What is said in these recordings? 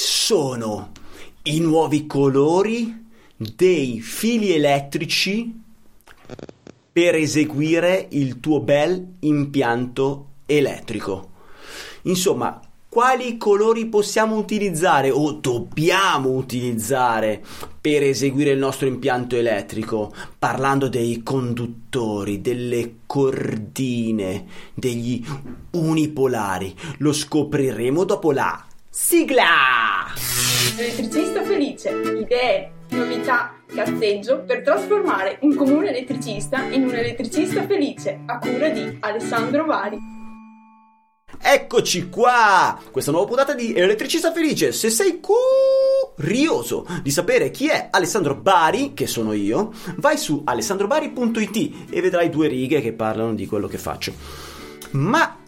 sono i nuovi colori dei fili elettrici per eseguire il tuo bel impianto elettrico. Insomma, quali colori possiamo utilizzare o dobbiamo utilizzare per eseguire il nostro impianto elettrico, parlando dei conduttori, delle cordine, degli unipolari. Lo scopriremo dopo la sigla! Elettricista felice, idee, novità, cazzeggio per trasformare un comune elettricista in un elettricista felice a cura di Alessandro Vari. Eccoci qua! Questa nuova puntata di Elettricista Felice. Se sei curioso di sapere chi è Alessandro Bari, che sono io, vai su alessandrobari.it e vedrai due righe che parlano di quello che faccio. Ma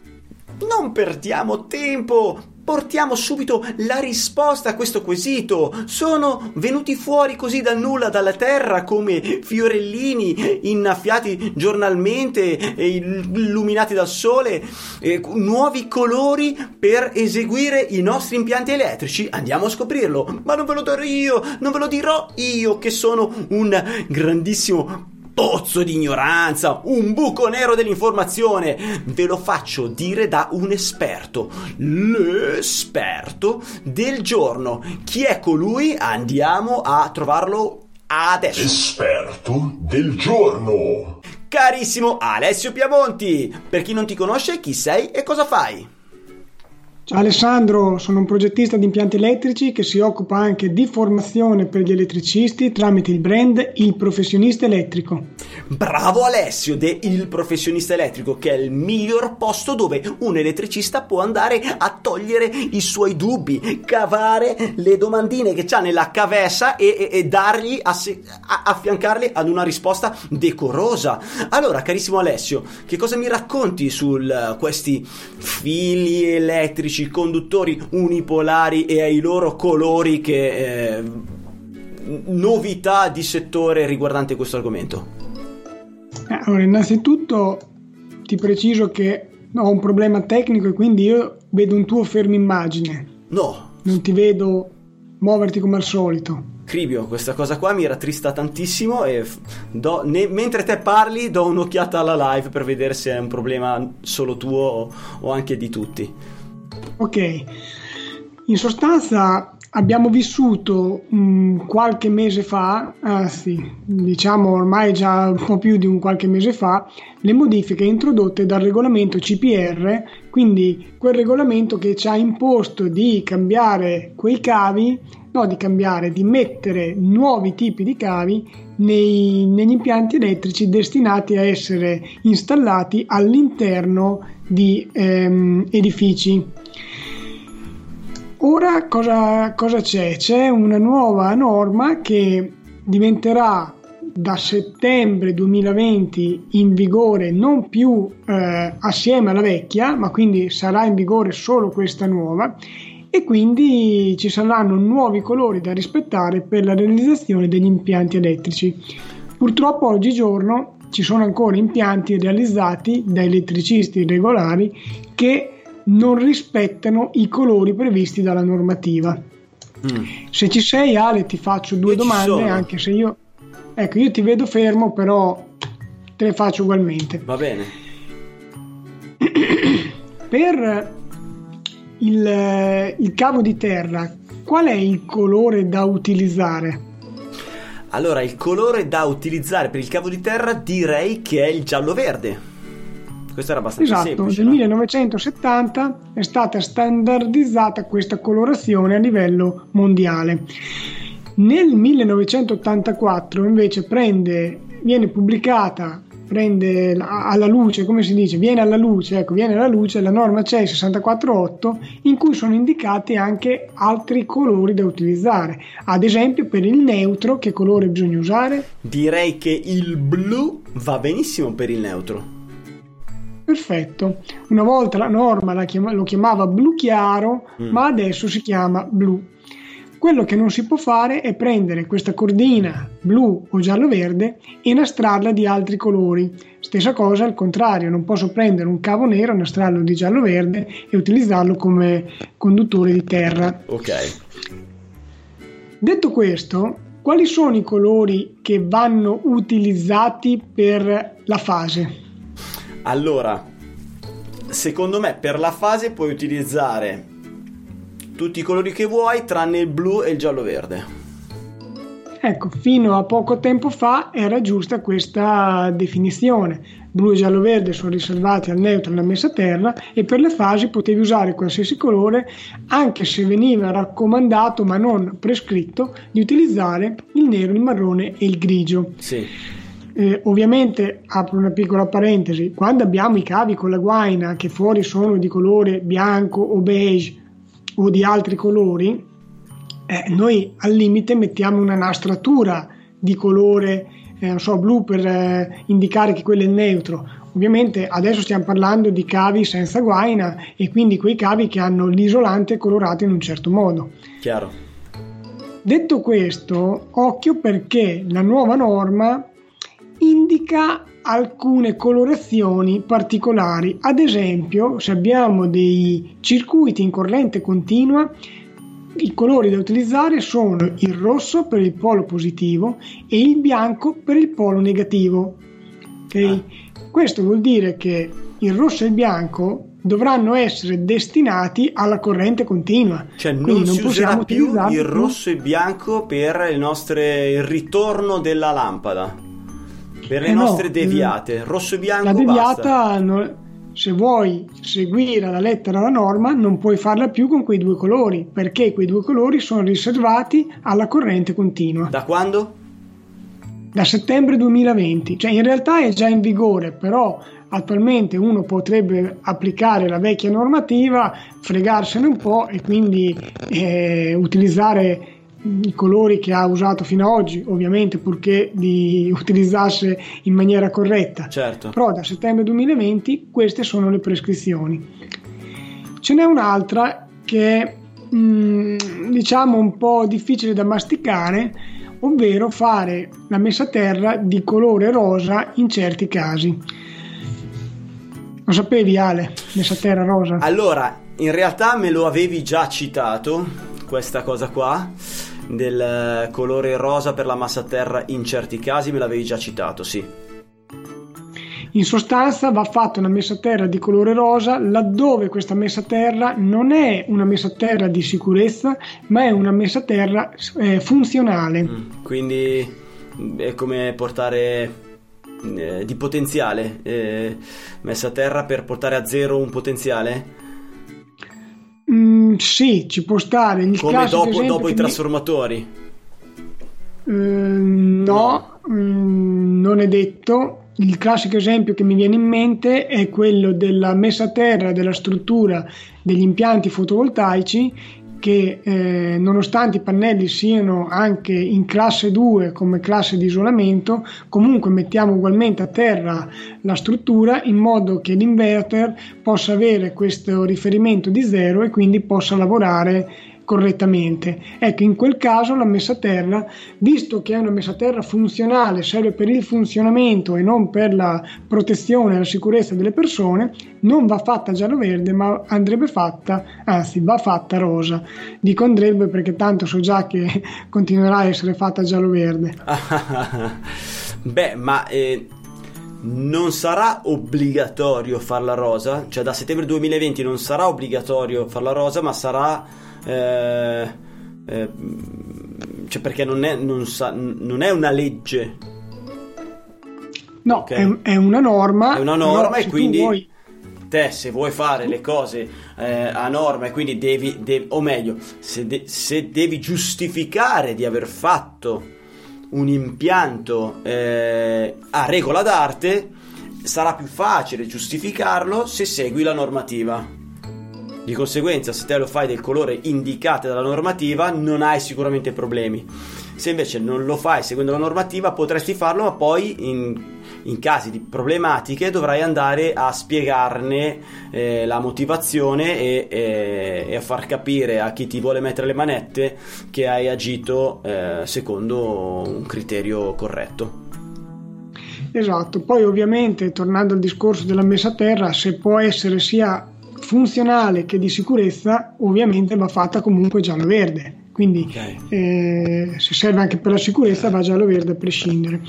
non perdiamo tempo! Portiamo subito la risposta a questo quesito. Sono venuti fuori così dal nulla dalla terra come fiorellini innaffiati giornalmente e illuminati dal sole, eh, nuovi colori per eseguire i nostri impianti elettrici. Andiamo a scoprirlo. Ma non ve lo dirò io, non ve lo dirò io che sono un grandissimo pozzo di ignoranza, un buco nero dell'informazione. Ve lo faccio dire da un esperto, l'esperto del giorno. Chi è colui? Andiamo a trovarlo adesso. Esperto del giorno. Carissimo Alessio Piamonti, per chi non ti conosce, chi sei e cosa fai? Ciao Alessandro, sono un progettista di impianti elettrici che si occupa anche di formazione per gli elettricisti tramite il brand Il Professionista Elettrico. Bravo Alessio, de Il Professionista Elettrico, che è il miglior posto dove un elettricista può andare a togliere i suoi dubbi, cavare le domandine che ha nella cavessa e, e, e dargli, ass- affiancarli ad una risposta decorosa. Allora, carissimo Alessio, che cosa mi racconti su questi fili elettrici? Elettrici, conduttori unipolari e ai loro colori che eh, novità di settore riguardante questo argomento? Eh, allora, innanzitutto ti preciso che ho un problema tecnico e quindi io vedo un tuo fermo immagine. No. Non ti vedo muoverti come al solito. Cribio, questa cosa qua mi rattrista tantissimo e do, ne, mentre te parli do un'occhiata alla live per vedere se è un problema solo tuo o, o anche di tutti. Ok, in sostanza abbiamo vissuto mh, mm, qualche mese fa, anzi diciamo ormai già un po' più di un qualche mese fa, le modifiche introdotte dal regolamento CPR, quindi quel regolamento che ci ha imposto di cambiare quei cavi, no di cambiare, di mettere nuovi tipi di cavi nei, negli impianti elettrici destinati a essere installati all'interno di ehm, edifici. Ora cosa, cosa c'è? C'è una nuova norma che diventerà da settembre 2020 in vigore non più eh, assieme alla vecchia, ma quindi sarà in vigore solo questa nuova e quindi ci saranno nuovi colori da rispettare per la realizzazione degli impianti elettrici. Purtroppo oggigiorno ci sono ancora impianti realizzati da elettricisti regolari che non rispettano i colori previsti dalla normativa. Mm. Se ci sei, Ale, ti faccio due io domande, anche se io, ecco, io ti vedo fermo, però te le faccio ugualmente. Va bene. per il, il cavo di terra, qual è il colore da utilizzare? Allora, il colore da utilizzare per il cavo di terra direi che è il giallo-verde. Questo era abbastanza esatto, semplice. Nel no? 1970 è stata standardizzata questa colorazione a livello mondiale. Nel 1984 invece prende, viene pubblicata prende alla luce, come si dice, viene alla luce, ecco, viene alla luce la norma CEI 648 in cui sono indicati anche altri colori da utilizzare. Ad esempio per il neutro che colore bisogna usare? Direi che il blu va benissimo per il neutro. Perfetto. Una volta la norma chiama, lo chiamava blu chiaro, mm. ma adesso si chiama blu. Quello che non si può fare è prendere questa cordina blu o giallo-verde e nastrarla di altri colori. Stessa cosa al contrario, non posso prendere un cavo nero, innastrarlo di giallo-verde e utilizzarlo come conduttore di terra. Ok. Detto questo, quali sono i colori che vanno utilizzati per la fase? Allora, secondo me per la fase puoi utilizzare tutti i colori che vuoi tranne il blu e il giallo-verde. Ecco, fino a poco tempo fa era giusta questa definizione. Blu e giallo-verde sono riservati al neutro e alla messa a terra e per le fasi potevi usare qualsiasi colore anche se veniva raccomandato ma non prescritto di utilizzare il nero, il marrone e il grigio. Sì. Eh, ovviamente apro una piccola parentesi, quando abbiamo i cavi con la guaina che fuori sono di colore bianco o beige o di altri colori, eh, noi al limite mettiamo una nastratura di colore eh, non so, blu per eh, indicare che quello è neutro. Ovviamente adesso stiamo parlando di cavi senza guaina e quindi quei cavi che hanno l'isolante colorato in un certo modo. Chiaro. Detto questo, occhio perché la nuova norma indica alcune colorazioni particolari. Ad esempio, se abbiamo dei circuiti in corrente continua, i colori da utilizzare sono il rosso per il polo positivo e il bianco per il polo negativo. Okay? Ah. Questo vuol dire che il rosso e il bianco dovranno essere destinati alla corrente continua. Cioè non, non si userà più il rosso e il bianco per il, nostre, il ritorno della lampada. Per le eh nostre no, deviate, rosso e bianco. La deviata non, se vuoi seguire alla lettera la norma non puoi farla più con quei due colori perché quei due colori sono riservati alla corrente continua. Da quando? Da settembre 2020, cioè in realtà è già in vigore, però attualmente uno potrebbe applicare la vecchia normativa, fregarsene un po' e quindi eh, utilizzare i colori che ha usato fino ad oggi, ovviamente purché li utilizzasse in maniera corretta. Certo. Però da settembre 2020 queste sono le prescrizioni. Ce n'è un'altra che è mh, diciamo un po' difficile da masticare, ovvero fare la messa a terra di colore rosa in certi casi. Lo sapevi Ale, messa a terra rosa? Allora, in realtà me lo avevi già citato, questa cosa qua del colore rosa per la massa terra in certi casi, me l'avevi già citato, sì. In sostanza va fatta una messa a terra di colore rosa laddove questa messa a terra non è una messa a terra di sicurezza, ma è una messa a terra eh, funzionale. Mm, quindi è come portare eh, di potenziale, eh, messa a terra per portare a zero un potenziale? Mm, sì, ci può stare. Il Come dopo, dopo i trasformatori? Mi... Uh, no, no. Mm, non è detto. Il classico esempio che mi viene in mente è quello della messa a terra della struttura degli impianti fotovoltaici che eh, nonostante i pannelli siano anche in classe 2 come classe di isolamento, comunque mettiamo ugualmente a terra la struttura in modo che l'inverter possa avere questo riferimento di zero e quindi possa lavorare correttamente. Ecco, in quel caso la messa a terra, visto che è una messa a terra funzionale, serve per il funzionamento e non per la protezione e la sicurezza delle persone, non va fatta giallo-verde, ma andrebbe fatta, anzi, va fatta rosa. Dico andrebbe perché tanto so già che continuerà a essere fatta giallo-verde. Beh, ma eh, non sarà obbligatorio farla rosa, cioè da settembre 2020 non sarà obbligatorio farla rosa, ma sarà eh, eh, cioè perché non è, non, sa, non è una legge. No, okay? è, è, una norma. È una norma e quindi vuoi... te se vuoi fare le cose eh, a norma e quindi devi, devi o meglio, se, de, se, devi giustificare di aver fatto un impianto eh, a regola d'arte, sarà più facile giustificarlo se segui la normativa. Di conseguenza, se te lo fai del colore indicato dalla normativa, non hai sicuramente problemi. Se invece non lo fai seguendo la normativa, potresti farlo, ma poi in, in casi di problematiche dovrai andare a spiegarne eh, la motivazione e, e, e, a far capire a chi ti vuole mettere le manette che hai agito eh, secondo un criterio corretto. Esatto, poi ovviamente tornando al discorso della messa a terra, se può essere sia funzionale che di sicurezza, ovviamente va fatta comunque giallo-verde. Quindi okay. eh, se serve anche per la sicurezza va giallo-verde a prescindere.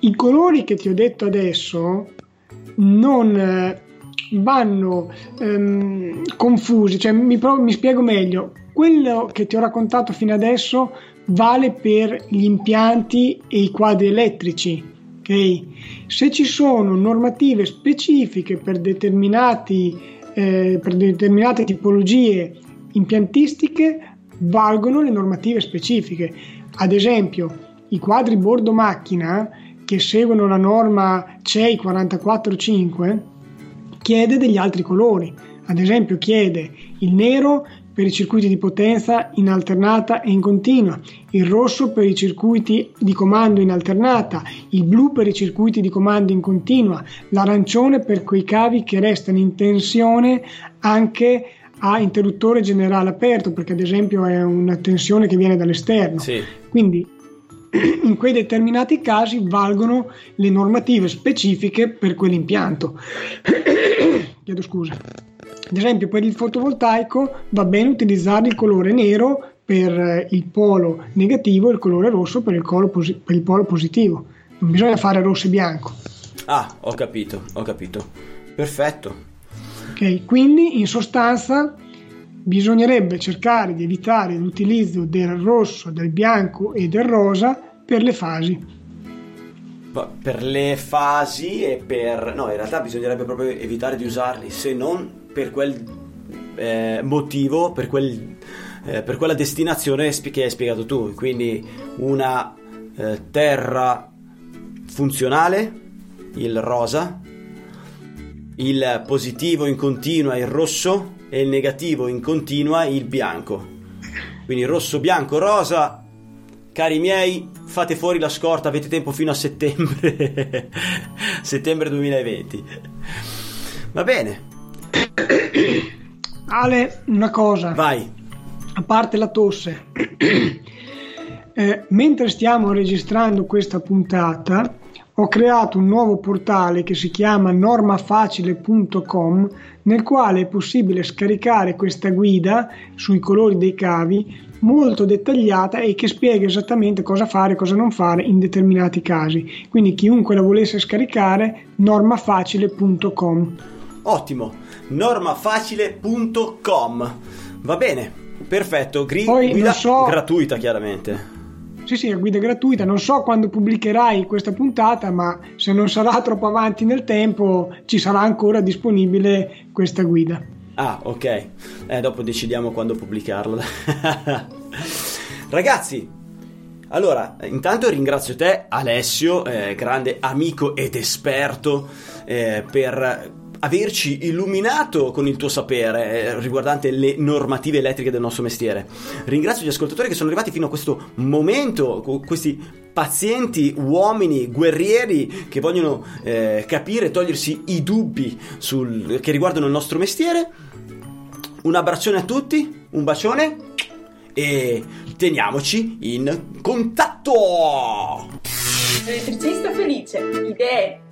I colori che ti ho detto adesso non eh, vanno ehm, confusi, cioè mi, provo, mi spiego meglio. Quello che ti ho raccontato fino adesso vale per gli impianti e i quadri elettrici Okay? Se ci sono normative specifiche per, determinati, eh, per determinate tipologie impiantistiche, valgono le normative specifiche. Ad esempio, i quadri bordo macchina che seguono la norma CEI 445 chiede degli altri colori. Ad esempio, chiede il nero per i circuiti di potenza in alternata e in continua, il rosso per i circuiti di comando in alternata, il blu per i circuiti di comando in continua, l'arancione per quei cavi che restano in tensione anche a interruttore generale aperto, perché ad esempio è una tensione che viene dall'esterno. Sì. Quindi in quei determinati casi valgono le normative specifiche per quell'impianto. Chiedo scusa. Ad esempio per il fotovoltaico va bene utilizzare il colore nero per eh, il polo negativo e il colore rosso per il, posi- per il polo positivo. Non bisogna fare rosso e bianco. Ah, ho capito, ho capito. Perfetto. Ok, quindi in sostanza bisognerebbe cercare di evitare l'utilizzo del rosso, del bianco e del rosa per le fasi. Per le fasi e per... No, in realtà bisognerebbe proprio evitare di usarli, se non per quel eh, motivo, per, quel, eh, per, quella destinazione che hai spiegato tu. Quindi una eh, terra funzionale, il rosa, il positivo in continua, il rosso e il negativo in continua, il bianco. Quindi rosso, bianco, rosa. Cari miei, fate fuori la scorta, avete tempo fino a settembre, settembre 2020. Va bene, Ale, una cosa. Vai. A parte la tosse, eh, mentre stiamo registrando questa puntata, ho creato un nuovo portale che si chiama normafacile.com nel quale è possibile scaricare questa guida sui colori dei cavi molto dettagliata e che spiega esattamente cosa fare e cosa non fare in determinati casi. Quindi chiunque la volesse scaricare, normafacile.com. Ottimo, normafacile.com. Va bene, perfetto. Gri- Poi, guida so... gratuita, chiaramente. Sì, sì, la guida gratuita. Non so quando pubblicherai questa puntata, ma se non sarà troppo avanti nel tempo, ci sarà ancora disponibile questa guida. Ah, ok. Eh, dopo decidiamo quando pubblicarla. Ragazzi, allora, intanto ringrazio te, Alessio, eh, grande amico ed esperto, eh, per averci illuminato con il tuo sapere eh, riguardante le normative elettriche del nostro mestiere. Ringrazio gli ascoltatori che sono arrivati fino a questo momento, questi pazienti uomini guerrieri che vogliono eh, capire, togliersi i dubbi sul, che riguardano il nostro mestiere. Un abbraccione a tutti, un bacione e teniamoci in contatto! Elettricista felice, idee,